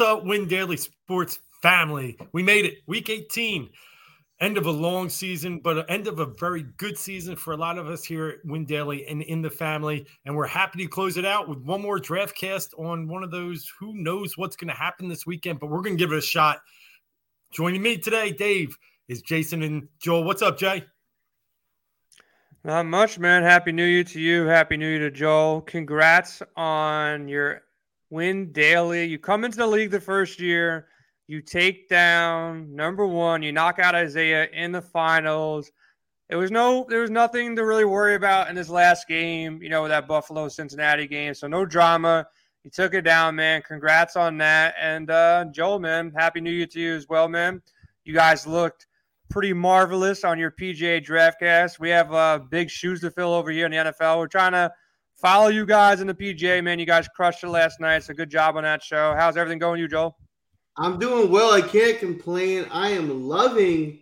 What's up, Win Daily Sports family? We made it, week 18. End of a long season, but end of a very good season for a lot of us here at Win Daily and in the family. And we're happy to close it out with one more draft cast on one of those who knows what's going to happen this weekend, but we're going to give it a shot. Joining me today, Dave, is Jason and Joel. What's up, Jay? Not much, man. Happy New Year to you. Happy New Year to Joel. Congrats on your win daily. You come into the league the first year, you take down number one, you knock out Isaiah in the finals. It was no, there was nothing to really worry about in this last game, you know, that Buffalo Cincinnati game. So no drama. You took it down, man. Congrats on that. And uh, Joel, man, happy New Year to you as well, man. You guys looked pretty marvelous on your PGA DraftCast. We have uh, big shoes to fill over here in the NFL. We're trying to follow you guys in the PGA, man. You guys crushed it last night. So good job on that show. How's everything going, you, Joel? I'm doing well. I can't complain. I am loving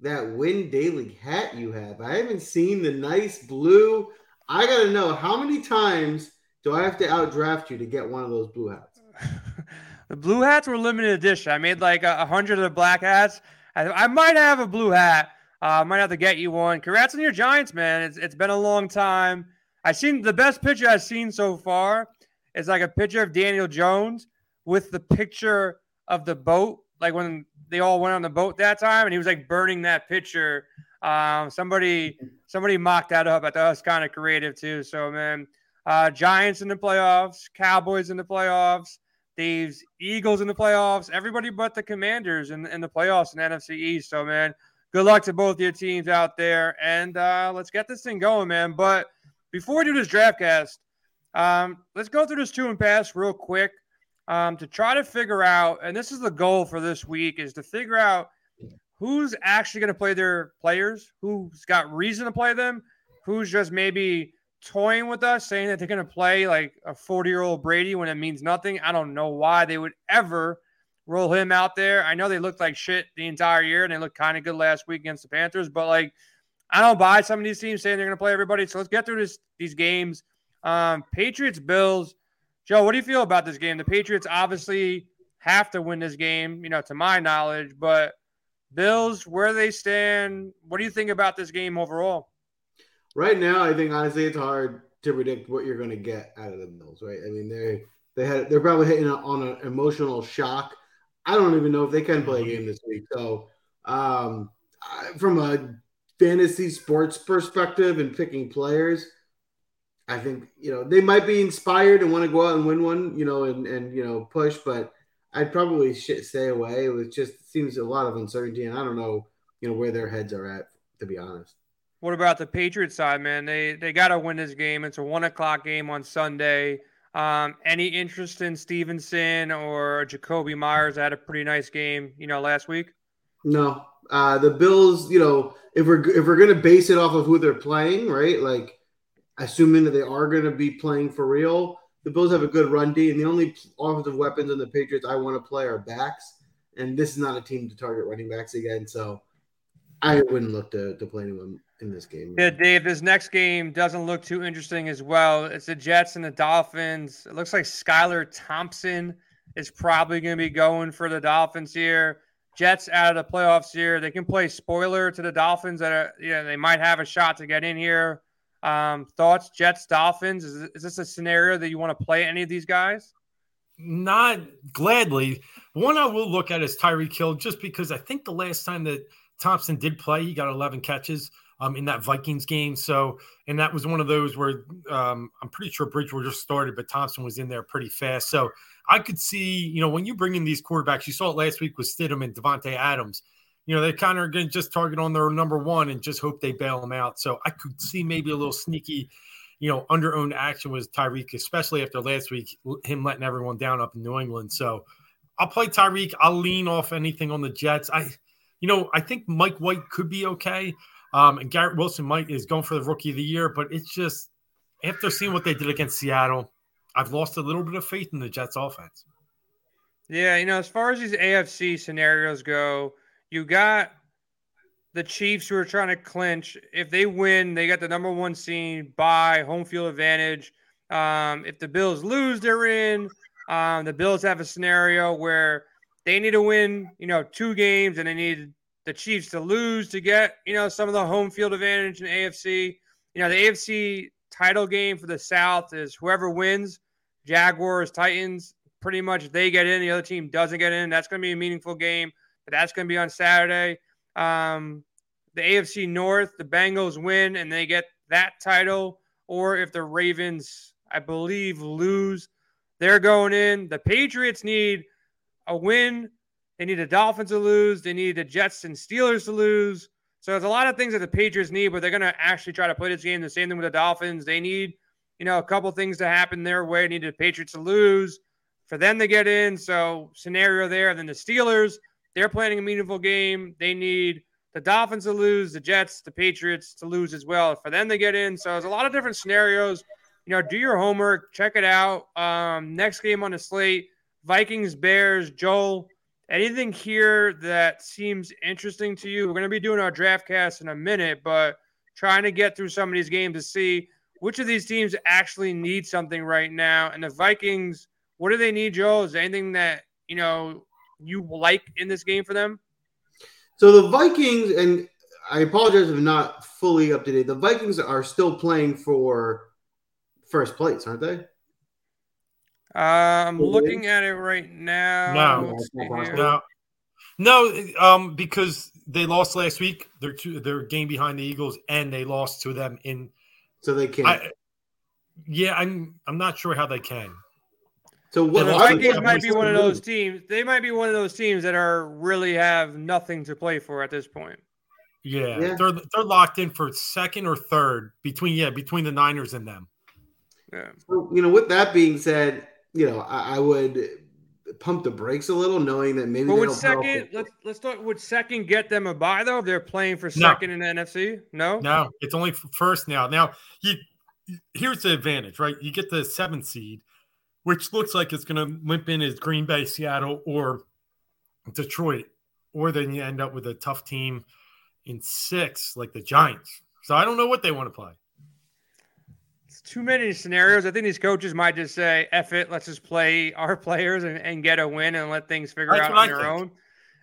that Win Daily hat you have. I haven't seen the nice blue. I got to know how many times do I have to outdraft you to get one of those blue hats? the blue hats were limited edition. I made like a hundred of the black hats. I, I, might have a blue hat. Uh, I might have to get you one. Congrats on your Giants, man. It's, it's been a long time. I've seen the best picture I've seen so far is like a picture of Daniel Jones with the picture of the boat, like when they all went on the boat that time, and he was like burning that picture. Um, somebody somebody mocked that up. I thought it was kind of creative too. So man, uh, Giants in the playoffs, Cowboys in the playoffs, Dave's Eagles in the playoffs, everybody but the Commanders in, in the playoffs in NFC East. So man, good luck to both your teams out there, and uh, let's get this thing going, man. But before we do this draft cast, um, let's go through this two and pass real quick um, to try to figure out, and this is the goal for this week, is to figure out who's actually going to play their players, who's got reason to play them, who's just maybe toying with us, saying that they're going to play like a 40 year old Brady when it means nothing. I don't know why they would ever roll him out there. I know they looked like shit the entire year and they looked kind of good last week against the Panthers, but like I don't buy some of these teams saying they're going to play everybody. So let's get through this these games. Um, Patriots, Bills. Joe, what do you feel about this game? The Patriots obviously have to win this game, you know, to my knowledge, but Bills, where they stand, what do you think about this game overall? Right now, I think honestly it's hard to predict what you're going to get out of the Bills, right? I mean, they they had they're probably hitting on an emotional shock. I don't even know if they can play a game this week. So, um, from a fantasy sports perspective and picking players, I think you know they might be inspired and want to go out and win one, you know, and and you know push, but I'd probably stay away. It just seems a lot of uncertainty, and I don't know, you know, where their heads are at, to be honest. What about the Patriots side, man? They they got to win this game. It's a one o'clock game on Sunday. Um, any interest in Stevenson or Jakobi Meyers? Had a pretty nice game, you know, last week. No, uh, the Bills, you know, if we're if we're gonna base it off of who they're playing, right? Like, assuming that they are gonna be playing for real, the Bills have a good run D, and the only offensive weapons in the Patriots I want to play are backs, and this is not a team to target running backs again. So, I wouldn't look to to play anyone in this game. Yeah, Dave, this next game doesn't look too interesting as well. It's the Jets and the Dolphins. It looks like Skylar Thompson is probably going to be going for the Dolphins here. Jets out of the playoffs here. They can play spoiler to the Dolphins that are, you know, they might have a shot to get in here. Um, thoughts, Jets, Dolphins? Is, is this a scenario that you want to play any of these guys? Not gladly. One I will look at is Tyreek Hill just because I think the last time that Thompson did play, he got 11 catches um, in that Vikings game. So, and that was one of those where um, I'm pretty sure Bridgewater just started, but Thompson was in there pretty fast. So I could see, you know, when you bring in these quarterbacks, you saw it last week with Stidham and Davante Adams. You know, they kind of are going to just target on their number one and just hope they bail them out. So I could see maybe a little sneaky, you know, under owned action with Tyreek, especially after last week, him letting everyone down up in New England. So I'll play Tyreek. I'll lean off anything on the Jets. I, you know, I think Mike White could be okay. Um, and Garrett Wilson might is going for the rookie of the year, but it's just after seeing what they did against Seattle, I've lost a little bit of faith in the Jets offense. Yeah, you know, as far as these AFC scenarios go, you got the Chiefs who are trying to clinch. If they win, they got the number one seed by home field advantage. Um, if the Bills lose, they're in. Um, the Bills have a scenario where they need to win, you know, two games, and they need the Chiefs to lose to get, you know, some of the home field advantage in AFC. You know, the AFC title game for the South is whoever wins, Jaguars, Titans, pretty much they get in, the other team doesn't get in. That's going to be a meaningful game, but that's going to be on Saturday. Um, the AFC North, the Bengals win and they get that title, or if the Ravens, I believe, lose, they're going in. The Patriots need a win. They need the Dolphins to lose. They need the Jets and Steelers to lose. So there's a lot of things that the Patriots need, but they're going to actually try to play this game. The same thing with the Dolphins. They need, you know, a couple things to happen their way. They need the Patriots to lose for them to get in. So scenario there. Then the Steelers, they're playing a meaningful game. They need the Dolphins to lose, the Jets, the Patriots to lose as well for them to get in. So there's a lot of different scenarios. You know, do your homework, check it out. Um, next game on the slate, Vikings, Bears, Joel. Anything here that seems interesting to you? We're going to be doing our draft cast in a minute, but trying to get through some of these games to see which of these teams actually need something right now. And the Vikings, what do they need, Joel? Is there anything that you know you like in this game for them? So the Vikings, and I apologize if I'm not fully up to date. The Vikings are still playing for first place, aren't they? Uh, I'm looking at it right now. No, no, no, um, because they lost last week. They're two, they're game behind the Eagles, and they lost to them in. So they can't. I, yeah, I'm. I'm not sure how they can. So what, the Vikings might be one of those teams. They might be one of those teams that are really have nothing to play for at this point. Yeah, yeah. they're they're locked in for second or third between yeah between the Niners and them. Yeah. So, you know, with that being said, you know, I, I would pump the brakes a little, knowing that maybe. But would second let's let's start. Would second get them a buy though? If they're playing for second no. in the NFC, no, no, it's only first now. Now you here's the advantage, right? You get the seventh seed which looks like it's going to limp in as Green Bay, Seattle, or Detroit, or then you end up with a tough team in six, like the Giants. So I don't know what they want to play. Too many scenarios. I think these coaches might just say, "F it, let's just play our players and, and get a win and let things figure that's out on their think. own."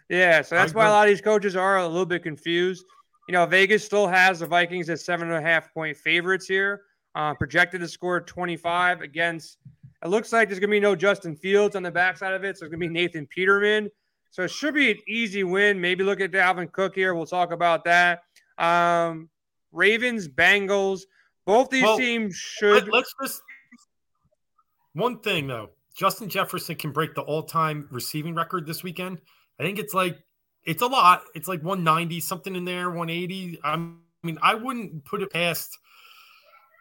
Yeah, so that's why a lot of these coaches are a little bit confused. You know, Vegas still has the Vikings as seven and a half point favorites here, uh, projected to score 25 against it looks like there's going to be no Justin Fields on the backside of it. So it's going to be Nathan Peterman. So it should be an easy win. Maybe look at Dalvin Cook here. We'll talk about that. Um, Ravens, Bengals. Both these well, teams should. Let, us just. One thing, though. Justin Jefferson can break the all time receiving record this weekend. I think it's like, it's a lot. It's like 190, something in there, 180. I'm, I mean, I wouldn't put it past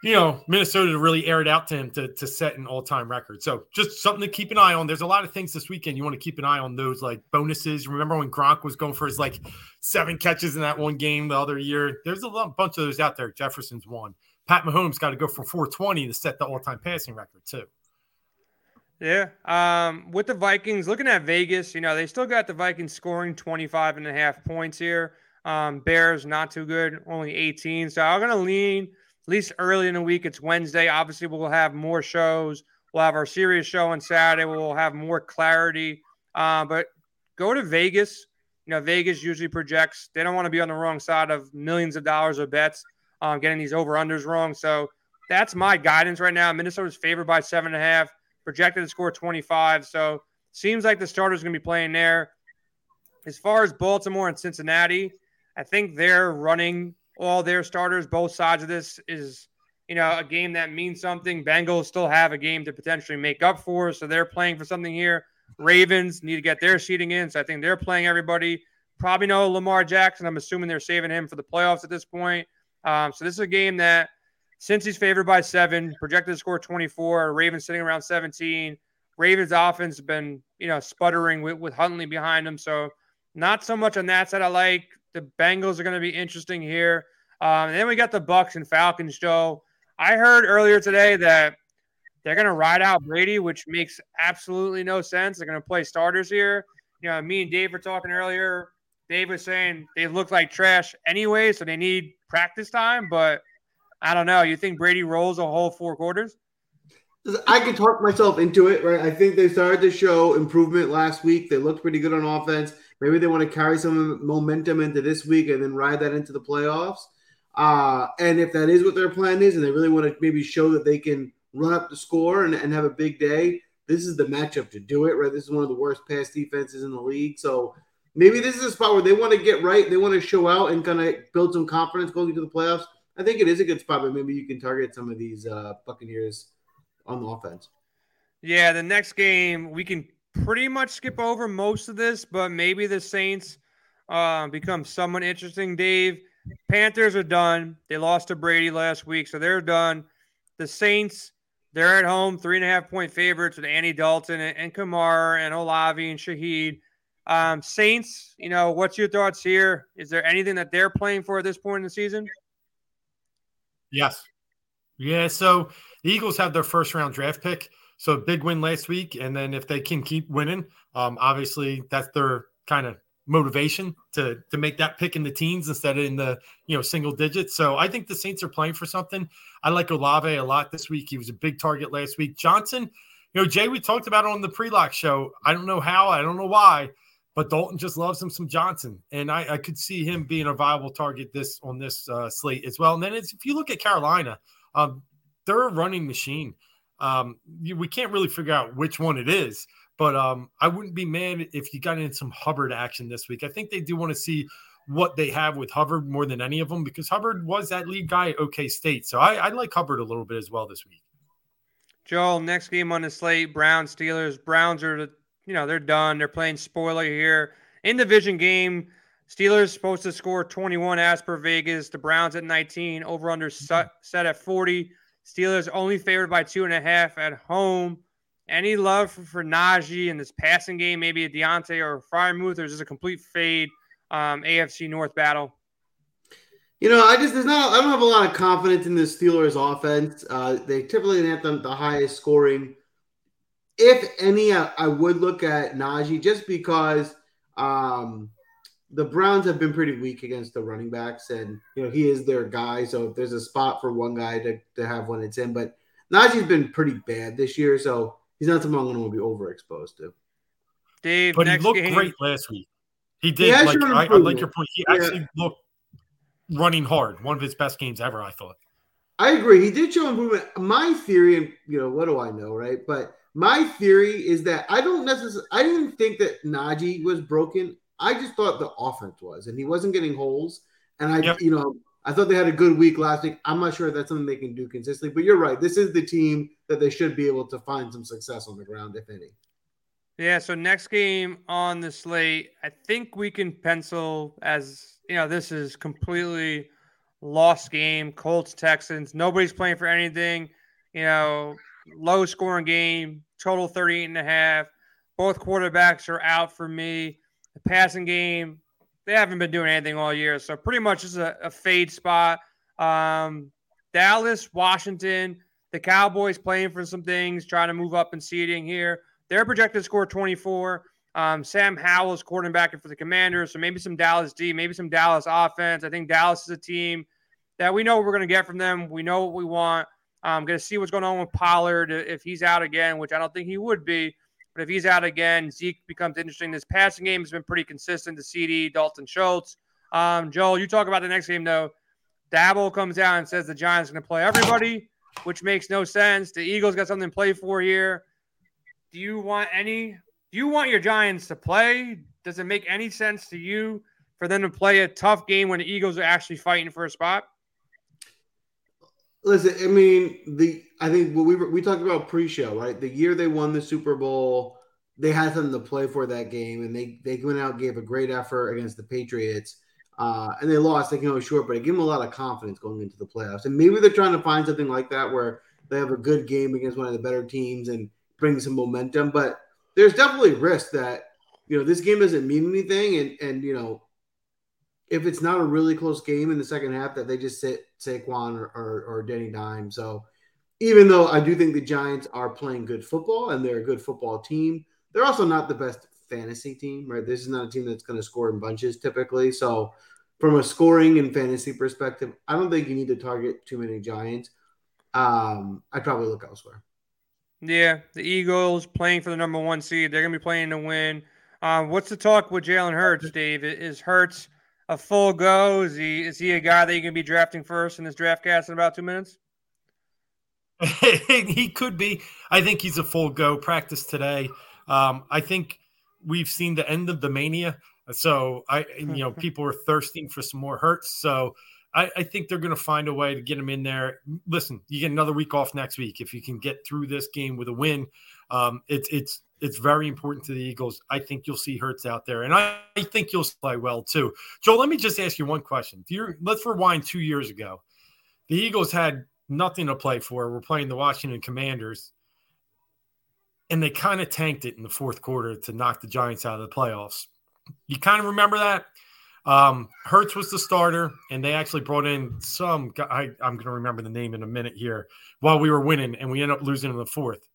you know, Minnesota to really air it out to him to, to set an all time record. So just something to keep an eye on. There's a lot of things this weekend you want to keep an eye on those like bonuses. Remember when Gronk was going for his like seven catches in that one game the other year? There's a bunch of those out there. Jefferson's one. Pat Mahomes got to go for 420 to set the all time passing record, too. Yeah. Um, with the Vikings, looking at Vegas, you know, they still got the Vikings scoring 25 and a half points here. Um, Bears, not too good, only 18. So I'm going to lean at least early in the week. It's Wednesday. Obviously, we'll have more shows. We'll have our Sirius show on Saturday. We'll have more clarity. Uh, but go to Vegas. You know, Vegas usually projects. They don't want to be on the wrong side of millions of dollars of bets, um, getting these over unders wrong. So that's my guidance right now. Minnesota's favored by seven and a half, projected to score 25. So seems like the starter's going to be playing there. As far as Baltimore and Cincinnati, I think they're running all their starters, both sides of this is, you know, a game that means something. Bengals still have a game to potentially make up for, so they're playing for something here. Ravens need to get their seating in, so I think they're playing everybody. Probably no Lamar Jackson. I'm assuming they're saving him for the playoffs at this point. Um, so this is a game that, Cincy's favored by seven, projected to score 24, Ravens sitting around 17. Ravens offense has been, you know, sputtering with, with Huntley behind him. So not so much on that side. I like the Bengals are going to be interesting here. Um, and then we got the Bucs and Falcons, Joe. I heard earlier today that they're going to ride out Brady, which makes absolutely no sense. They're going to play starters here. You know, me and Dave were talking earlier. Dave was saying they look like trash anyway, so they need practice time. But I don't know. You think Brady rolls a whole four quarters? I could talk myself into it, right? I think they started to show improvement last week. They looked pretty good on offense. Maybe they want to carry some momentum into this week and then ride that into the playoffs. Uh, and if that is what their plan is, and they really want to maybe show that they can run up the score and, and have a big day, this is the matchup to do it, right? This is one of the worst pass defenses in the league. So maybe this is a spot where they want to get right. They want to show out and kind of build some confidence going into the playoffs. I think it is a good spot, but maybe you can target some of these uh, Buccaneers on the offense. Yeah, the next game we can pretty much skip over most of this, but maybe the Saints uh, become somewhat interesting. Dave, Panthers are done. They lost to Brady last week, so they're done. The Saints, they're at home, three and a half point favorites with Andy Dalton and, and Kamara and Olave and Shaheed. Um, Saints, you know, what's your thoughts here? Is there anything that they're playing for at this point in the season? Yes. Yeah. So the Eagles have their first round draft pick. So big win last week. And then if they can keep winning, um, obviously that's their kind of motivation to to make that pick in the teens instead of in the you know single digits. So I think the Saints are playing for something. I like Olave a lot this week. He was a big target last week. Johnson, you know, Jay, we talked about on the pre-lock show. I don't know how, I don't know why, but Dalton just loves him some Johnson, and I, I could see him being a viable target this on this uh, slate as well. And then if you look at Carolina, um, they're a running machine. Um, you, we can't really figure out which one it is, but um, I wouldn't be mad if you got in some Hubbard action this week. I think they do want to see what they have with Hubbard more than any of them because Hubbard was that lead guy at OK State. So I, I like Hubbard a little bit as well this week. Joel, next game on the slate, Browns Steelers. Browns are, you know, they're done. They're playing spoiler here. In the division game, Steelers supposed to score 21 as per Vegas. The Browns at 19. Over under set at 40. Steelers only favored by two and a half at home. Any love for, for Najee in this passing game? Maybe a Diontae or a Freiermuth, or is this a complete fade um, AFC North battle? You know, I just there's not I don't have a lot of confidence in the Steelers offense. Uh, they typically have the, the highest scoring. If any, I, I, would look at Najee just because um, the Browns have been pretty weak against the running backs, and you know he is their guy. So if there's a spot for one guy to, to have when it's in, but Najee's been pretty bad this year, so he's not someone I'm going to be overexposed to. Dave, but he looked game. great last week. He did. He like, I, I, like your point. He yeah. actually looked running hard. One of his best games ever, I thought. I agree. He did show improvement. My theory, and you know, what do I know, right? But my theory is that I don't necessarily. I didn't think that Najee was broken. I just thought the offense was, and he wasn't getting holes. And I, yep. you know, I thought they had a good week last week. I'm not sure if that's something they can do consistently, but you're right. This is the team that they should be able to find some success on the ground, if any. Yeah. So next game on the slate, I think we can pencil as you know this is completely lost game. Colts Texans. Nobody's playing for anything. You know, low scoring game. Total 38 and a half. Both quarterbacks are out for me. The passing game, they haven't been doing anything all year. So pretty much just a, a fade spot. Um, Dallas, Washington, the Cowboys playing for some things, trying to move up in seeding here. They're projected to score 24. Um, Sam Howell is quarterbacking for the Commanders, so maybe some Dallas D, maybe some Dallas offense. I think Dallas is a team that we know we're going to get from them. We know what we want. I'm going to see what's going on with Pollard if he's out again, which I don't think he would be. But if he's out again, Zeke becomes interesting. This passing game has been pretty consistent to CeeDee, Dalton Schultz. Um, Joel, you talk about the next game, though. Daboll comes out and says the Giants are going to play everybody, which makes no sense. The Eagles got something to play for here. Do you want any? Do you want your Giants to play? Does it make any sense to you for them to play a tough game when the Eagles are actually fighting for a spot? Listen, I mean, the I think what we we talked about pre-show, right? The year they won the Super Bowl, they had something to play for that game, and they they went out gave a great effort against the Patriots, uh, and they lost. They came out short, but it gave them a lot of confidence going into the playoffs. And maybe they're trying to find something like that where they have a good game against one of the better teams and bring some momentum. But there's definitely risk that you know this game doesn't mean anything, and and you know if it's not a really close game in the second half, that they just sit Saquon or, or, or Danny Dime. So even though I do think the Giants are playing good football and they're a good football team, they're also not the best fantasy team, right? This is not a team that's going to score in bunches typically. So from a scoring and fantasy perspective, I don't think you need to target too many Giants. Um, I'd probably look elsewhere. Yeah, the Eagles playing for the number one seed. They're going to be playing to win. Um, what's the talk with Jalen Hurts, Dave? Is Hurts a full go? Is he is he a guy that you can be drafting first in this draft cast in about two minutes? he could be. I think he's a full go. Practice today. Um, I think we've seen the end of the mania. So I, you know, people are thirsting for some more Hurts. So I, I think they're going to find a way to get him in there. Listen, you get another week off next week if you can get through this game with a win. Um, it's it's it's very important to the Eagles. I think you'll see Hurts out there, and I, I think you'll play well too. Joe, let me just ask you one question. You, let's rewind two years ago. The Eagles had nothing to play for. We're playing the Washington Commanders, and they kind of tanked it in the fourth quarter to knock the Giants out of the playoffs. You kind of remember that. Um, Hurts was the starter, and they actually brought in some guy. I, am going to remember the name in a minute here. While we were winning, and we ended up losing in the fourth.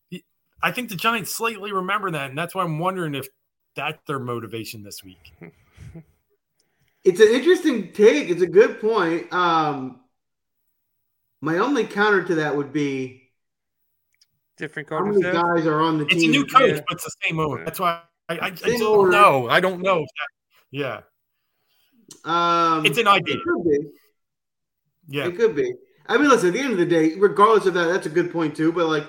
I think the Giants slightly remember that, and that's why I'm wondering if that's their motivation this week. It's an interesting take. It's a good point. Um, my only counter to that would be different How many guys are on the it's team? It's a new coach, yeah. but it's the same owner. That's why I, I, I don't know. I don't know. yeah. Um, it's an idea. It could be. Yeah. It could be. I mean, listen, at the end of the day, regardless of that, that's a good point too. But like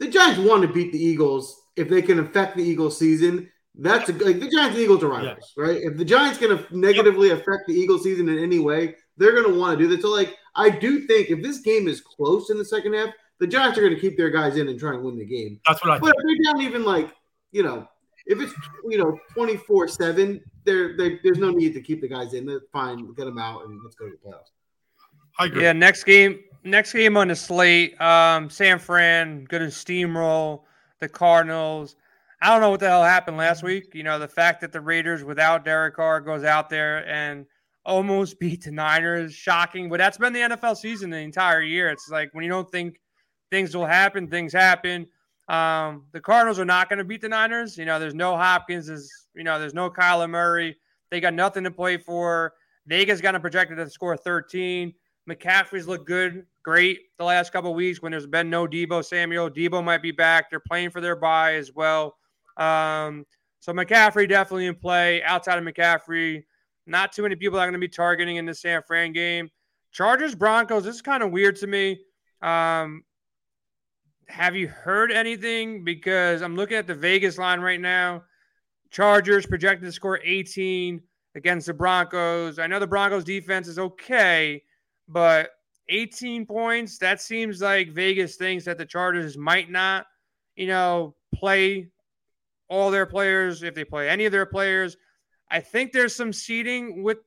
the Giants want to beat the Eagles if they can affect the Eagles season. That's a, like the Giants and Eagles are rivals, yeah. right? If the Giants can negatively yep. affect the Eagles season in any way, they're going to want to do that. So, like, I do think if this game is close in the second half, the Giants are going to keep their guys in and try and win the game. That's what I. But think. if they're down even like you know, if it's you know twenty four seven, there there's no need to keep the guys in. They're fine, get them out, and let's go to the playoffs. I agree. Yeah, next game, next game on the slate, um, San Fran going to steamroll the Cardinals. I don't know what the hell happened last week. You know, the fact that the Raiders without Derek Carr goes out there and almost beat the Niners, shocking. But that's been the NFL season the entire year. It's like when you don't think things will happen, things happen. Um, the Cardinals are not going to beat the Niners. You know, there's no Hopkins. There's you know, there's no Kyler Murray. They got nothing to play for. Vegas got a projected to score 13. McCaffrey's looked good, great the last couple weeks when there's been no Deebo Samuel. Deebo might be back. They're playing for their bye as well. Um, so McCaffrey definitely in play. Outside of McCaffrey, not too many people are going to be targeting in the San Fran game. Chargers Broncos. This is kind of weird to me. Um, have you heard anything? Because I'm looking at the Vegas line right now. Chargers projected to score 18 against the Broncos. I know the Broncos defense is okay, but 18 points, that seems like Vegas thinks that the Chargers might not, you know, play all their players if they play any of their players. I think there's some seeding with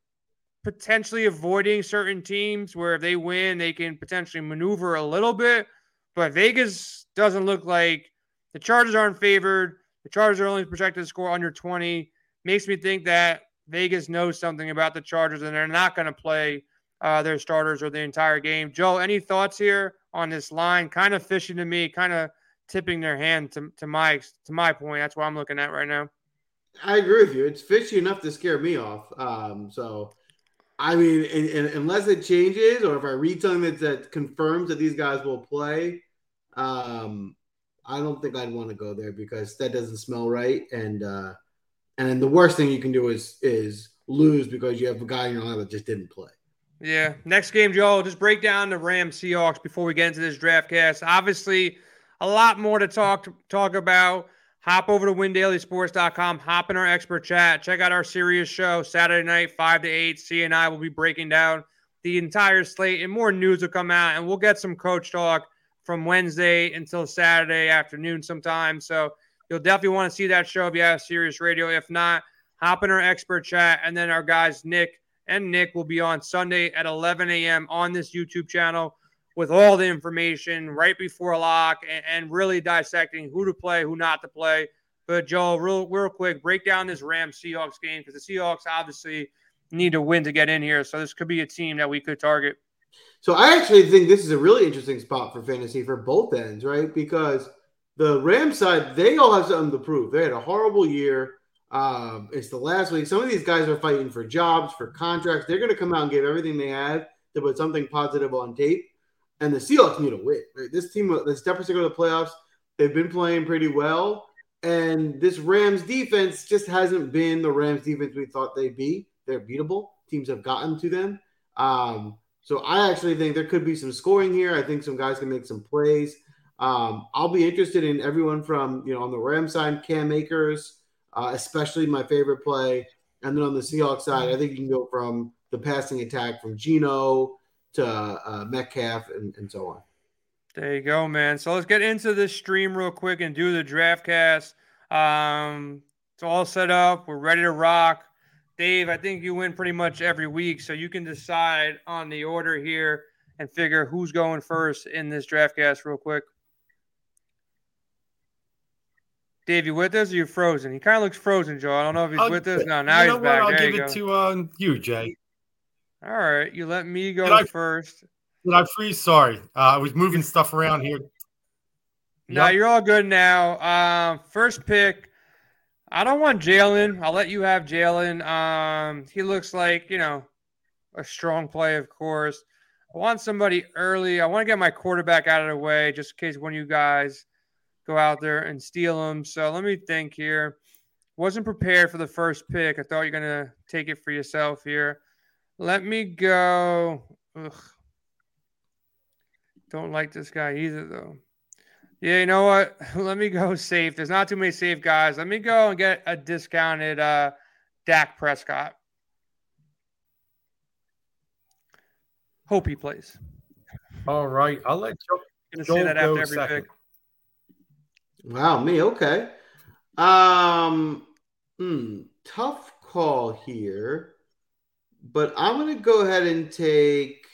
potentially avoiding certain teams where if they win, they can potentially maneuver a little bit. But Vegas doesn't look like the Chargers aren't favored. The Chargers are only projected to score under 20. Makes me think that Vegas knows something about the Chargers and they're not going to play uh, their starters or the entire game. Joe, any thoughts here on this line? Kind of fishing to me, kind of tipping their hand to, to my to my point. That's what I'm looking at right now. I agree with you. It's fishy enough to scare me off. Um, so, I mean, unless it changes or if I read something that, that confirms that these guys will play, um, I don't think I'd want to go there because that doesn't smell right. And uh, and the worst thing you can do is is lose because you have a guy in your line that just didn't play. Yeah. Next game, Joe. Just break down the Rams Seahawks before we get into this draft cast. Obviously, a lot more to talk talk about. Hop over to windailysports.com, hop in our expert chat, check out our Sirius show Saturday night, 5 to 8. C and I will be breaking down the entire slate, and more news will come out, and we'll get some coach talk from Wednesday until Saturday afternoon sometime. So you'll definitely want to see that show if you have Sirius Radio. If not, hop in our expert chat, and then our guys Nick and Nick will be on Sunday at 11 a.m. on this YouTube channel with all the information right before lock and, and really dissecting who to play, who not to play. But Joel, real real quick, break down this Rams Seahawks game because the Seahawks obviously need to win to get in here. So this could be a team that we could target. So I actually think this is a really interesting spot for fantasy for both ends, right? Because the Rams side, they all have something to prove. They had a horrible year. Um, it's the last week. Some of these guys are fighting for jobs, for contracts. They're going to come out and give everything they have to put something positive on tape and the Seahawks need to win. Right? This team, this Jefferson go to the playoffs. They've been playing pretty well. And this Rams defense just hasn't been the Rams defense we thought they'd be. They're beatable. Teams have gotten to them. Um, so I actually think there could be some scoring here. I think some guys can make some plays. Um, I'll be interested in everyone from, you know, on the Rams side, Cam Akers, uh, especially my favorite play. And then on the Seahawks side, I think you can go from the passing attack from Geno to uh, Metcalf and, and so on. There you go, man. So let's get into this stream real quick and do the draft cast. Um, it's all set up. We're ready to rock. Dave, I think you win pretty much every week, so you can decide on the order here and figure who's going first in this draft cast real quick. Dave, you with us or you frozen? He kind of looks frozen, Joe. I don't know if he's I'll, with us. No, now he's back. I'll there give it go. to uh, you, Jay. All right, you let me go I- first. Did I freeze? Sorry. Uh, I was moving stuff around here. No, Yep. you're all good now. Um, first pick. I don't want Jalen. I'll let you have Jalen. Um, he looks like you know a strong play, of course. I want somebody early. I want to get my quarterback out of the way, just in case one of you guys go out there and steal him. So let me think here. Wasn't prepared for the first pick. I thought you're gonna take it for yourself here. Let me go. Ugh. Don't like this guy either, though. Yeah, you know what? Let me go safe. There's not too many safe guys. Let me go and get a discounted uh, Dak Prescott. Hope he plays. All right. I'll let Joe, Joel say that after every second. pick. Wow, me okay. Um, hmm, tough call here, but I'm gonna go ahead and take.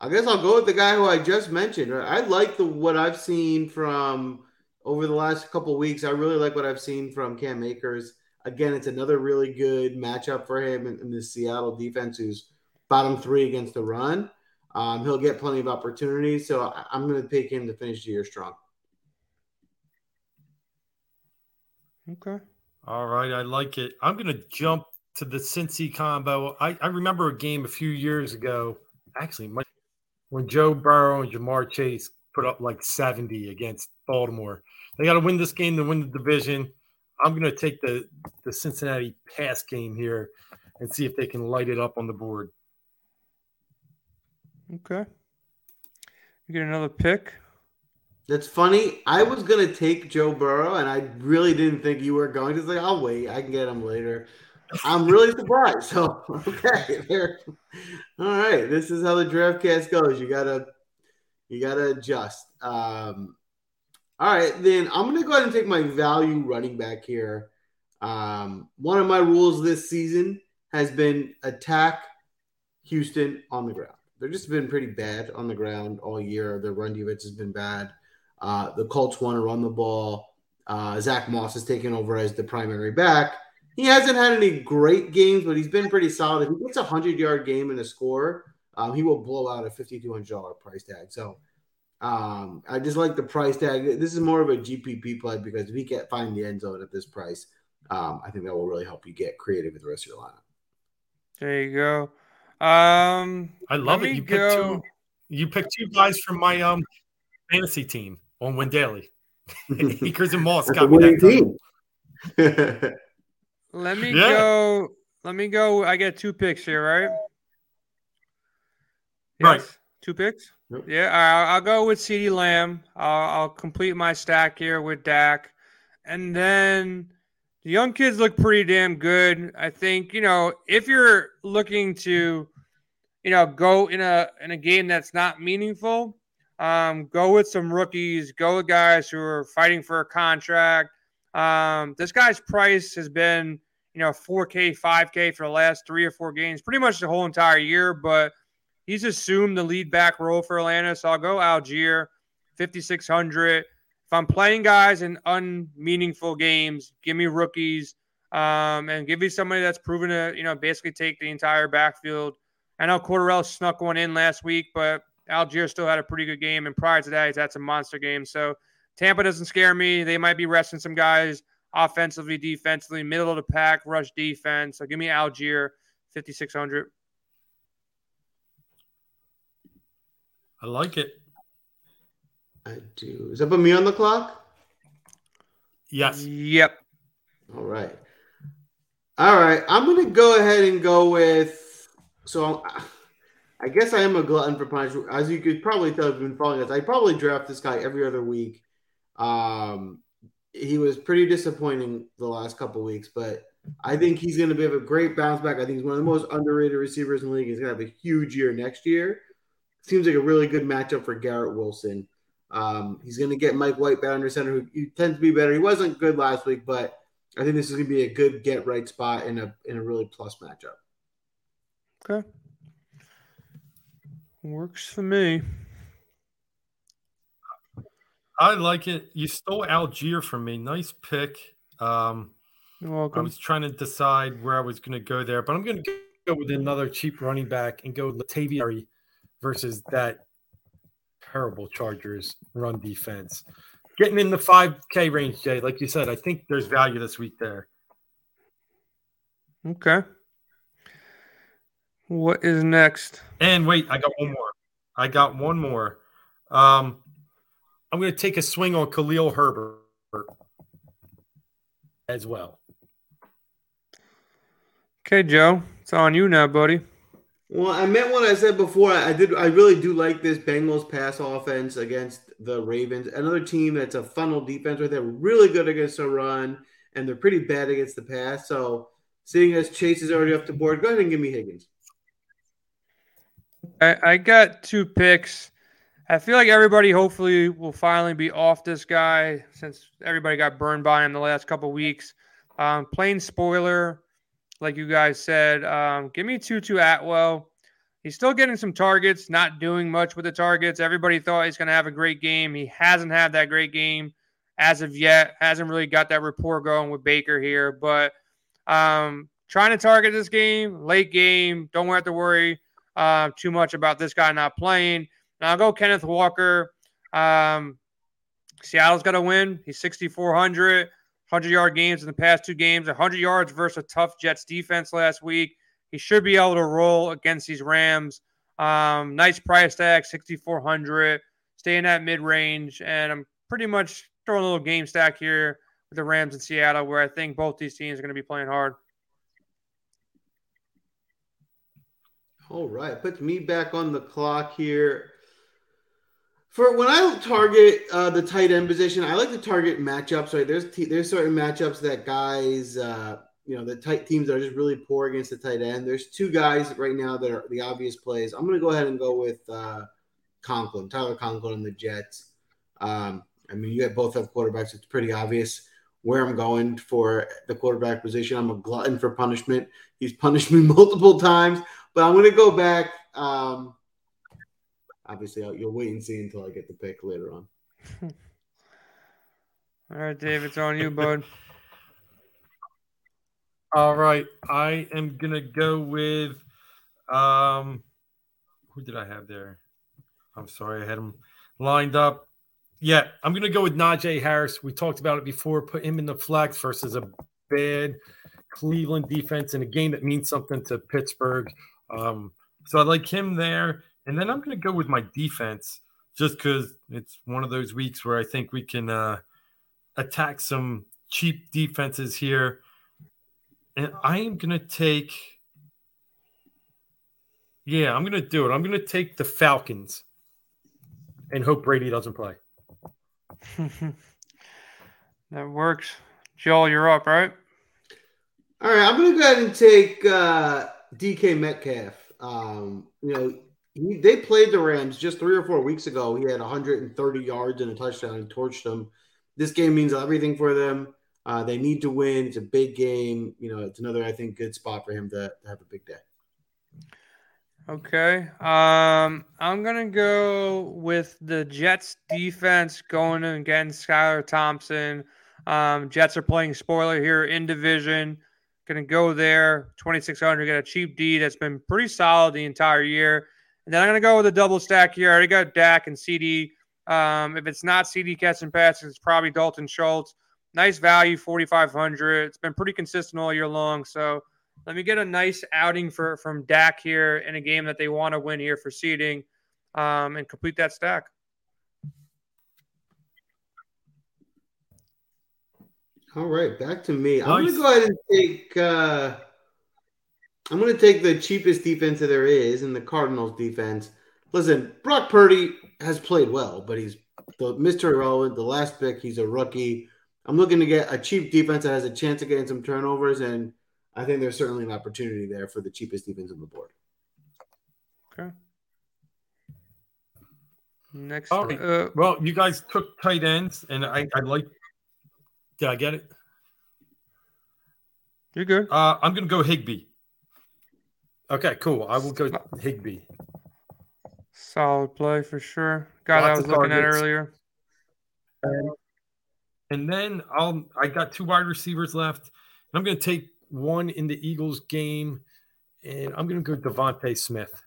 I guess I'll go with the guy who I just mentioned. I like the what I've seen from over the last couple weeks. I really like what I've seen from Cam Akers. Again, it's another really good matchup for him in, in the Seattle defense, who's bottom three against the run. Um, he'll get plenty of opportunities, so I, I'm going to pick him to finish the year strong. Okay. All right, I like it. I'm going to jump to the Cincy combo. I, I remember a game a few years ago, actually, much, when Joe Burrow and Ja'Marr Chase put up like 70 against Baltimore. They got to win this game to win the division. I'm going to take the, the Cincinnati pass game here and see if they can light it up on the board. Okay. You get another pick. That's funny. I was gonna take Joe Burrow, and I really didn't think you were going to. Say, I'll wait. I can get him later. I'm really surprised. So okay, there. All right. This is how the draft cast goes. You gotta, you gotta adjust. Um, all right, then I'm gonna go ahead and take my value running back here. Um, one of my rules this season has been attack Houston on the ground. They've just been pretty bad on the ground all year. Their run defense has been bad. Uh, the Colts want to run the ball. Uh, Zack Moss has taken over as the primary back. He hasn't had any great games, but he's been pretty solid. If he gets a hundred yard game and a score, um, he will blow out a fifty two hundred dollar price tag. So um, I just like the price tag. This is more of a GPP play because if he can't find the end zone at this price, um, I think that will really help you get creative with the rest of your lineup. There you go. Um, I love it. You picked go- two. You picked two guys from my um fantasy team on Win Daily. Akers and Moss That's a got me that. team. Let me Yeah. go. Let me go. I get two picks here, right? Right. Two picks. Yep. Yeah, I'll, I'll go with CeeDee Lamb. I'll, I'll complete my stack here with Dak, and then the young kids look pretty damn good. I think you know if you're looking to, you know, go in a in a game that's not meaningful, um, go with some rookies. Go with guys who are fighting for a contract. Um, this guy's price has been, you know, 4K, 5K for the last three or four games, pretty much the whole entire year. But he's assumed the lead back role for Atlanta. So I'll go Allgeier, 5,600. If I'm playing guys in unmeaningful games, give me rookies um, and give me somebody that's proven to, you know, basically take the entire backfield. I know Cordarrelle snuck one in last week, but Allgeier still had a pretty good game. And prior to that, he's had some monster games. So Tampa doesn't scare me. They might be resting some guys offensively, defensively, middle of the pack, rush defense. So give me Allgeier, 5,600. I like it. I do. Is that put me on the clock? Yes. Yep. All right. All right. I'm going to go ahead and go with. So I guess I am a glutton for punishment. As you could probably tell, I've been following us. I probably draft this guy every other week. Um, he was pretty disappointing the last couple weeks, but I think he's going to be a great bounce back. I think he's one of the most underrated receivers in the league. He's going to have a huge year next year. Seems like a really good matchup for Garrett Wilson. Um, he's going to get Mike White back under center, who, who tends to be better. He wasn't good last week, but I think this is going to be a good get right spot in a in a really plus matchup. Okay, works for me. I like it. You stole Allgeier from me. Nice pick. Um, You're welcome. I was trying to decide where I was going to go there, but I'm going to go with another cheap running back and go Latavius versus that terrible Chargers run defense. Getting in the 5K range, Jay, like you said, I think there's value this week there. Okay. What is next? And wait, I got one more. I got one more. Um, I'm going to take a swing on Khalil Herbert as well. Okay, Joe, it's on you now, buddy. Well, I meant what I said before. I did. I really do like this Bengals pass offense against the Ravens. Another team that's a funnel defense, right? They're really good against the run, and they're pretty bad against the pass. So, seeing as Chase is already off the board, go ahead and give me Higgins. I, I got two picks. I feel like everybody hopefully will finally be off this guy since everybody got burned by him the last couple weeks. Um, plain spoiler, like you guys said, um, give me Tutu Atwell. He's still getting some targets, not doing much with the targets. Everybody thought he's going to have a great game. He hasn't had that great game as of yet. Hasn't really got that rapport going with Baker here, but um, trying to target this game, late game. Don't have to worry uh, too much about this guy not playing. Now I'll go Kenneth Walker. Um, Seattle's got to win. He's 6,400, 100 yard games in the past two games, 100 yards versus a tough Jets defense last week. He should be able to roll against these Rams. Um, nice price tag, 6,400. Stay in that mid range. And I'm pretty much throwing a little game stack here with the Rams in Seattle, where I think both these teams are going to be playing hard. All right, puts me back on the clock here. For when I target uh, the tight end position, I like to target matchups. Right, there's t- there's certain matchups that guys, uh, you know, the tight teams are just really poor against the tight end. There's two guys right now that are the obvious plays. I'm going to go ahead and go with uh, Conklin, Tyler Conklin, and the Jets. Um, I mean, you both have quarterbacks. It's pretty obvious where I'm going for the quarterback position. I'm a glutton for punishment. He's punished me multiple times, but I'm going to go back. Um, obviously, I'll, you'll wait and see until I get the pick later on. All right, Dave, it's on you, bud. All right, I am gonna go with um, who did I have there? I'm sorry, I had him lined up. Yeah, I'm gonna go with Najee Harris. We talked about it before. Put him in the flex versus a bad Cleveland defense in a game that means something to Pittsburgh. Um, so I like him there. And then I'm going to go with my defense just because it's one of those weeks where I think we can uh, attack some cheap defenses here. And I am going to take, yeah, I'm going to do it. I'm going to take the Falcons and hope Brady doesn't play. that works. Joel, you're up, right? All right, I'm going to go ahead and take uh, DK Metcalf. Um, you know, he, they played the Rams just three or four weeks ago. He had 130 yards and a touchdown and torched them. This game means everything for them. Uh, they need to win. It's a big game. You know, it's another, I think, good spot for him to, to have a big day. Okay. Um, I'm gonna go with the Jets defense going against Skylar Thompson. Um, Jets are playing spoiler here in division. Gonna go there. 2600, get a cheap D that's been pretty solid the entire year. And then I'm gonna go with a double stack here. I already got Dak and CeeDee. Um, if it's not CeeDee catching passes, it's probably Dalton Schultz. Nice value, 4,500. It's been pretty consistent all year long. So let me get a nice outing for from Dak here in a game that they want to win here for seeding, um, and complete that stack. All right, back to me. Nice. I'm going to go ahead and take. Uh, I'm going to take the cheapest defense that there is in the Cardinals defense. Listen, Brock Purdy has played well, but he's the Mr. Irrelevant, the last pick. He's a rookie. I'm looking to get a cheap defense that has a chance of getting some turnovers, and I think there's certainly an opportunity there for the cheapest defense on the board. Okay. Next. right. uh, well, you guys took tight ends, and I, I like. Did I get it? You're good. Uh, I'm going to go Higbee. Okay, cool. I will go Higbee. Solid play for sure. God, I was looking targets. at earlier. And, and then I'll I got two wide receivers left. I'm going to take one in the Eagles game, and I'm going to go DeVonta Smith.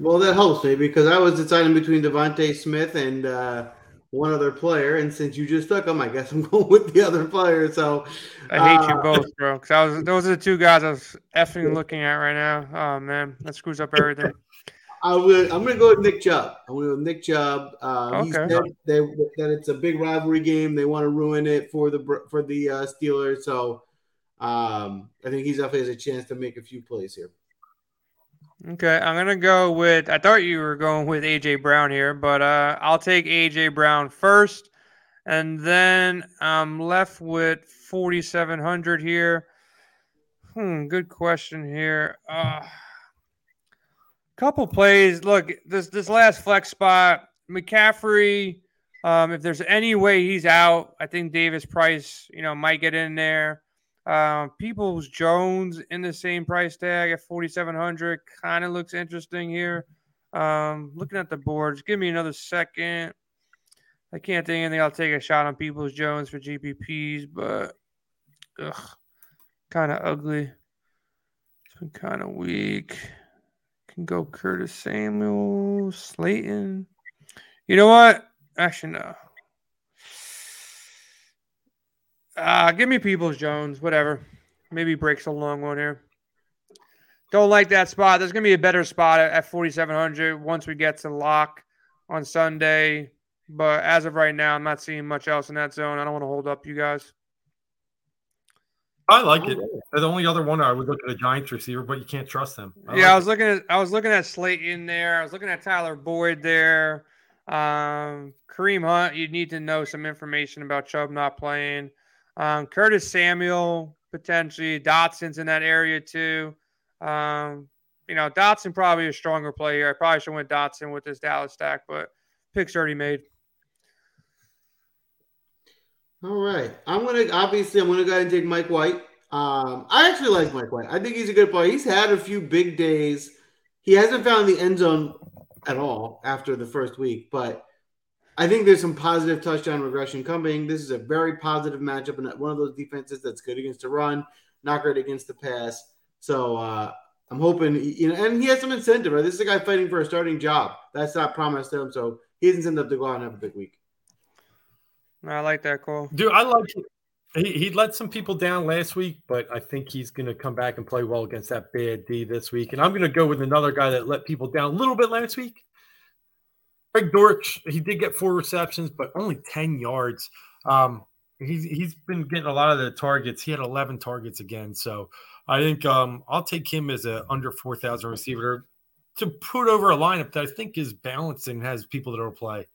Well, that helps me because I was deciding between DeVonta Smith and uh, one other player, and since you just took him, I guess I'm going with the other player. So I hate uh, you both, bro. Because I was those are the two guys I was effing looking at right now. Oh man, that screws up everything. I will. I'm going to go with Nick Chubb. I'm going to go with Nick Chubb. Uh, okay. He said they, that it's a big rivalry game. They want to ruin it for the for the uh, Steelers. So um, I think he's definitely has a chance to make a few plays here. Okay, I'm gonna go with. I thought you were going with AJ Brown here, but uh, I'll take AJ Brown first, and then I'm left with 4,700 here. Hmm, good question here. Uh, couple plays. Look, this this last flex spot, McCaffrey. Um, if there's any way he's out, I think Davis Price, you know, might get in there. Um, Peoples Jones in the same price tag at 4,700 kind of looks interesting here. Um, looking at the boards, give me another second. I can't think anything. I'll take a shot on Peoples Jones for GPPs, but kind of ugly. It's been kind of weak. Can go Curtis Samuel, Slayton. You know what? Actually, no. Uh, give me Peoples Jones, whatever. Maybe breaks a long one here. Don't like that spot. There's going to be a better spot at, at 4,700 once we get to lock on Sunday. But as of right now, I'm not seeing much else in that zone. I don't want to hold up you guys. I like it. The only other one I would look at a Giants receiver, but you can't trust them. I yeah, like I was it. looking at I was looking at Slayton there. I was looking at Tyler Boyd there. Um, Kareem Hunt, you need to know some information about Chubb not playing. Um, Curtis Samuel potentially Dotson's in that area too. Um, you know, Dotson probably a stronger player. I probably should went Dotson with this Dallas stack, but picks already made. All right, I'm gonna obviously I'm gonna go ahead and take Mike White. Um, I actually like Mike White. I think he's a good player. He's had a few big days. He hasn't found the end zone at all after the first week, but I think there's some positive touchdown regression coming. This is a very positive matchup and one of those defenses that's good against the run, not great against the pass. So uh, I'm hoping, you know, and he has some incentive. Right? This is a guy fighting for a starting job. That's not promised to him, so he has incentive to go out and have a big week. I like that call, dude. I like it. He, he let some people down last week, but I think he's going to come back and play well against that bad D this week. And I'm going to go with another guy that let people down a little bit last week. Greg Dortch, he did get four receptions, but only 10 yards. Um, he's, he's been getting a lot of the targets. He had 11 targets again. So I think um, I'll take him as a under 4,000 receiver to put over a lineup that I think is balanced and has people that will play.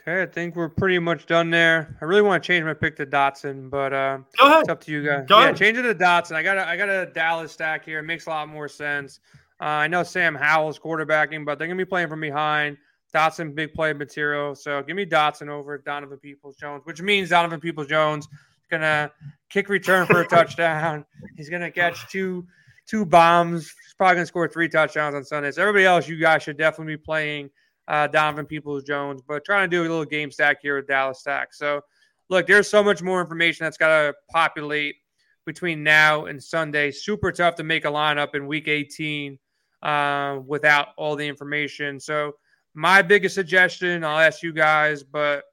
Okay, I think we're pretty much done there. I really want to change my pick to Dotson, but uh, it's up to you guys. Go yeah, ahead. change it to Dotson. I got a, I got a Dallas stack here. It makes a lot more sense. Uh, I know Sam Howell's quarterbacking, but they're going to be playing from behind. Dotson, big play material. So give me Dotson over Donovan Peoples Jones, which means Donovan Peoples Jones is going to kick return for a touchdown. He's going to catch two two bombs. He's probably going to score three touchdowns on Sunday. So everybody else, you guys should definitely be playing uh, Donovan Peoples Jones, but trying to do a little game stack here with Dallas stack. So look, there's so much more information that's got to populate between now and Sunday. Super tough to make a lineup in week 18 uh, without all the information. So, my biggest suggestion, I'll ask you guys, but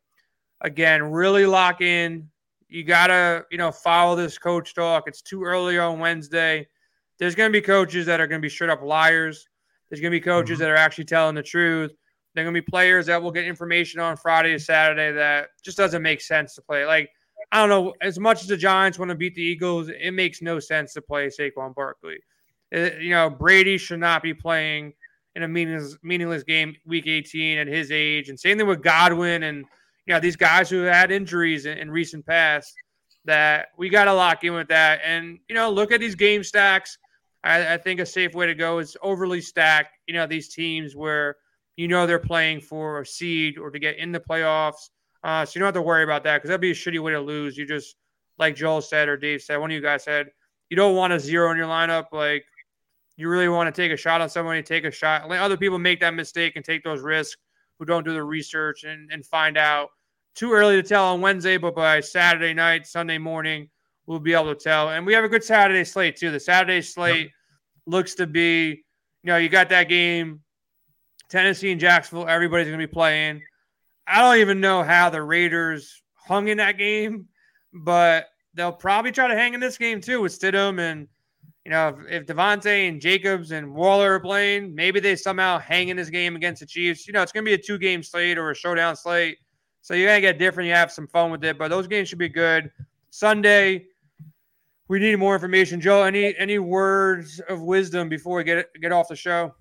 again, really lock in. You gotta, you know, follow this coach talk. It's too early on Wednesday. There's gonna be coaches that are gonna be straight up liars. There's gonna be coaches mm-hmm. that are actually telling the truth. They're going to be players that will get information on Friday or Saturday that just doesn't make sense to play. Like, I don't know, as much as the Giants want to beat the Eagles, it makes no sense to play Saquon Barkley. Uh, you know, Brady should not be playing in a meaningless, meaningless game week 18 at his age. And same thing with Godwin and, you know, these guys who had injuries in, in recent past that we got to lock in with that. And, you know, look at these game stacks. I, I think a safe way to go is overly stack, you know, these teams where you know they're playing for a seed or to get in the playoffs. Uh, so you don't have to worry about that because that'd be a shitty way to lose. You just, like Joel said or Dave said, one of you guys said, you don't want a zero in your lineup. Like you really want to take a shot on somebody, take a shot. Let other people make that mistake and take those risks who don't do the research and, and find out. Too early to tell on Wednesday, but by Saturday night, Sunday morning, we'll be able to tell. And we have a good Saturday slate too. The Saturday slate looks to be, you know, you got that game, Tennessee and Jacksonville. Everybody's going to be playing. I don't even know how the Raiders hung in that game, but they'll probably try to hang in this game too with Stidham and you know if, if Davante and Jacobs and Waller are playing, maybe they somehow hang in this game against the Chiefs. You know, it's going to be a two game slate or a showdown slate. So you're gonna get different. You have some fun with it, but those games should be good. Sunday, we need more information. Joe, any any words of wisdom before we get get off the show?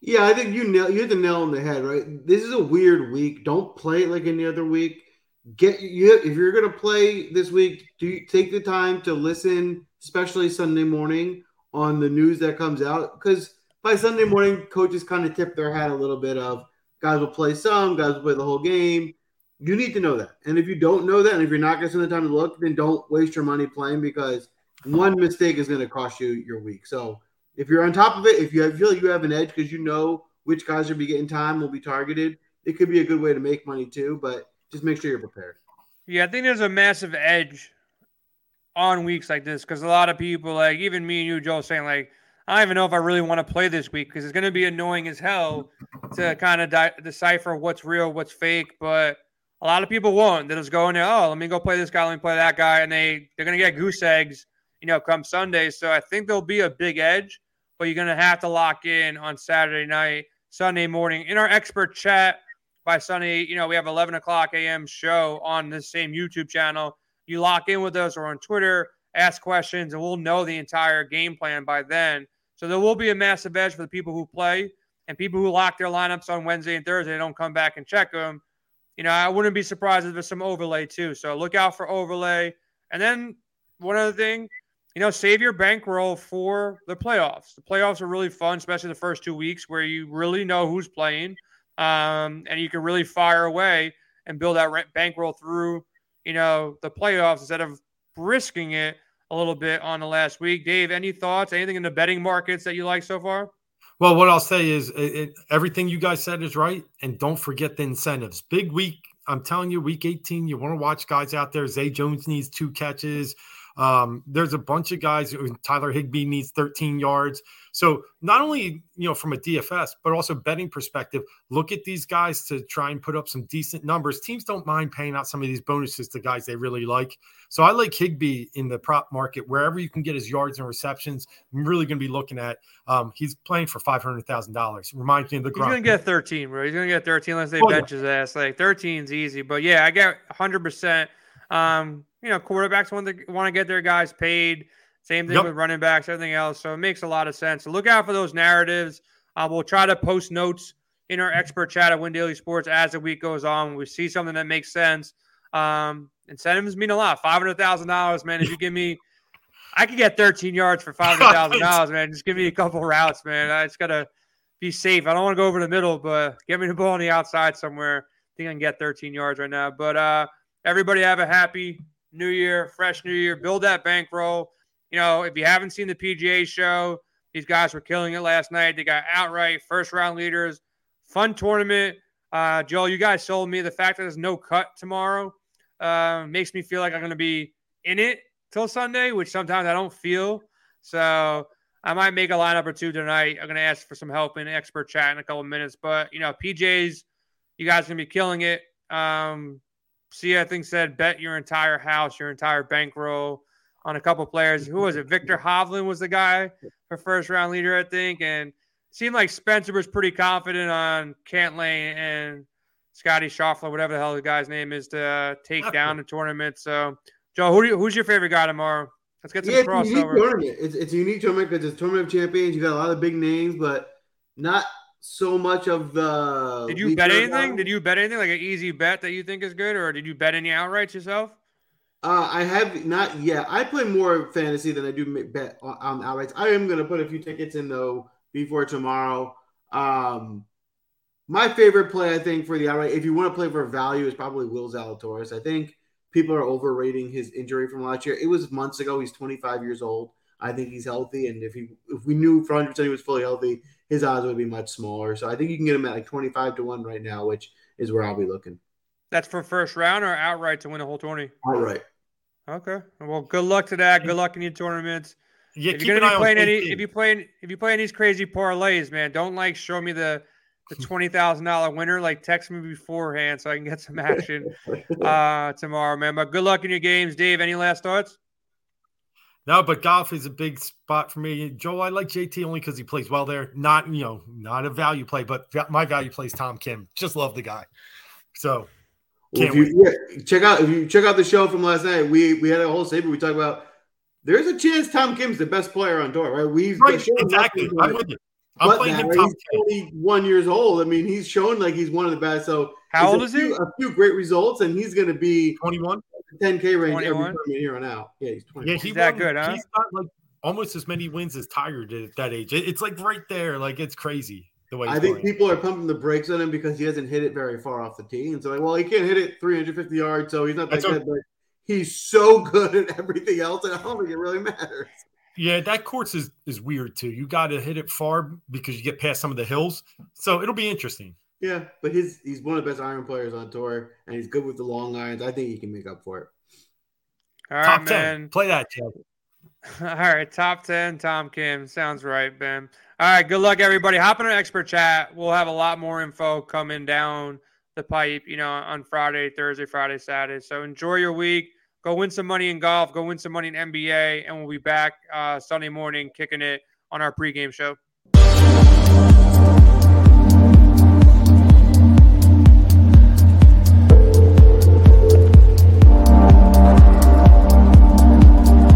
Yeah, I think you nail you hit the nail on the head, right? This is a weird week. Don't play it like any other week. Get you if you're gonna play this week, do you take the time to listen, especially Sunday morning, on the news that comes out. Because by Sunday morning, coaches kind of tip their hat a little bit of guys will play some, guys will play the whole game. You need to know that. And if you don't know that, and if you're not going to spend the time to look, then don't waste your money playing because one mistake is going to cost you your week. So if you're on top of it, if you feel like you have an edge because you know which guys will be getting time, will be targeted, it could be a good way to make money too. But just make sure you're prepared. Yeah, I think there's a massive edge on weeks like this because a lot of people, like even me and you, Joe, saying like, I don't even know if I really want to play this week because it's going to be annoying as hell to kind of decipher what's real, what's fake. But a lot of people won't. They'll just go in there, oh, let me go play this guy, let me play that guy, and they they're gonna get goose eggs, you know, come Sunday. So I think there'll be a big edge, but you're gonna have to lock in on Saturday night, Sunday morning in our expert chat by Sunday. You know, we have 11 o'clock a.m. show on the same YouTube channel. You lock in with us or on Twitter, ask questions, and we'll know the entire game plan by then. So there will be a massive edge for the people who play and people who lock their lineups on Wednesday and Thursday. Don't come back and check them you know, I wouldn't be surprised if there's some overlay too. So look out for overlay. And then one other thing, you know, save your bankroll for the playoffs. The playoffs are really fun, especially the first two weeks where you really know who's playing, um, and you can really fire away and build that bankroll through, you know, the playoffs instead of risking it a little bit on the last week. Dave, any thoughts? Anything in the betting markets that you like so far? Well, what I'll say is it, it, everything you guys said is right. And don't forget the incentives. Big week. I'm telling you, week 18, you want to watch guys out there. Zay Jones needs two catches. Um, there's a bunch of guys. Tyler Higbee needs 13 yards. So not only you know from a DFS, but also betting perspective, look at these guys to try and put up some decent numbers. Teams don't mind paying out some of these bonuses to guys they really like. So I like Higbee in the prop market wherever you can get his yards and receptions. I'm really going to be looking at. Um, he's playing for five hundred thousand dollars. Reminds me of the. He's going to get 13, bro. He's going to get 13 unless they oh, bench yeah. his ass. Like 13's easy, but yeah, I get 100. percent Um, you know, quarterbacks want to want to get their guys paid. Same thing yep. with running backs, everything else. So it makes a lot of sense. So look out for those narratives. Uh, we'll try to post notes in our expert chat at Win Daily Sports as the week goes on. When we see something that makes sense. Um, incentives mean a lot. Five hundred thousand dollars, man. If you give me, I could get thirteen yards for five hundred thousand dollars, man. Just give me a couple routes, man. I just gotta be safe. I don't want to go over the middle, but get me the ball on the outside somewhere. I think I can get thirteen yards right now. But uh, everybody have a happy New Year, fresh New Year. Build that bankroll you know, if you haven't seen the PGA show, these guys were killing it last night. They got outright first round leaders. Fun tournament. Uh, Joel, you guys sold me the fact that there's no cut tomorrow. Uh, makes me feel like I'm going to be in it till Sunday, which sometimes I don't feel. So I might make a lineup or two tonight. I'm going to ask for some help in expert chat in a couple minutes. But, you know, PJs, you guys going to be killing it. Um, see, I think said bet your entire house, your entire bankroll on a couple players. Who was it? Viktor Hovland was the guy for first round leader, I think. And seemed like Spencer was pretty confident on Cantlay and Scotty Schauffele, whatever the hell the guy's name is, to uh, take down the tournament. So, Joe, who you, who's your favorite guy tomorrow? Let's get some yeah, crossover. It's a unique tournament. It's, it's a unique tournament because it's tournament of champions. You got a lot of big names, but not so much of the. Did you bet anything? Did you bet anything like an easy bet that you think is good, or did you bet any outrights yourself? Uh, I have not yet. I play more fantasy than I do bet on, on outrights. I am going to put a few tickets in though before tomorrow. Um, my favorite play, I think, for the outright, if you want to play for value, is probably Will Zalatoris. I think people are overrating his injury from last year. It was months ago. He's 25 years old. I think he's healthy, and if he if we knew for 100 percent he was fully healthy, his odds would be much smaller. So I think you can get him at like 25 to one right now, which is where I'll be looking. That's for first round or outright to win the whole tourney. Outright. Okay. Well, good luck to that. Good luck in your tournaments. Yeah, if you're gonna be playing any, if you're playing if you're playing these crazy parlays, man, don't like show me the the twenty thousand dollar winner. Like text me beforehand so I can get some action uh, tomorrow, man. But good luck in your games, Dave. Any last thoughts? No, but golf is a big spot for me. Joe, I like JT only because he plays well there. Not you know, not a value play, but my value play is Tom Kim. Just love the guy. So well, you, yeah, check out if you check out the show from last night, we we had a whole segment. We talked about there's a chance Tom Kim's the best player on tour, right? We've right, exactly. I'm with you. I'm but playing him he's 21 years old. I mean, he's shown like he's one of the best. So how old is few, he? A few great results, and he's going to be 21, 10k range 21? every tournament here on out. Yeah, he's 21. Yeah, he's that good. Huh? He's got like almost as many wins as Tiger did at that age. It's like right there. Like it's crazy the way. I think playing. people are pumping the brakes on him because he hasn't hit it very far off the tee, and so like, well, he can't hit it 350 yards, so he's not that That's good. but he's so good at everything else, and I don't think it really matters. Yeah, that course is is weird too. You got to hit it far because you get past some of the hills, so it'll be interesting. Yeah, but his he's one of the best iron players on tour, and he's good with the long irons. I think he can make up for it. All right, Top man. 10. Play that, Chad. All right, top 10, Tom Kim. Sounds right, Ben. All right, good luck, everybody. Hop in our expert chat. We'll have a lot more info coming down the pipe, you know, on Friday, Thursday, Friday, Saturday. So enjoy your week. Go win some money in golf. Go win some money in NBA. And we'll be back uh, Sunday morning kicking it on our pregame show.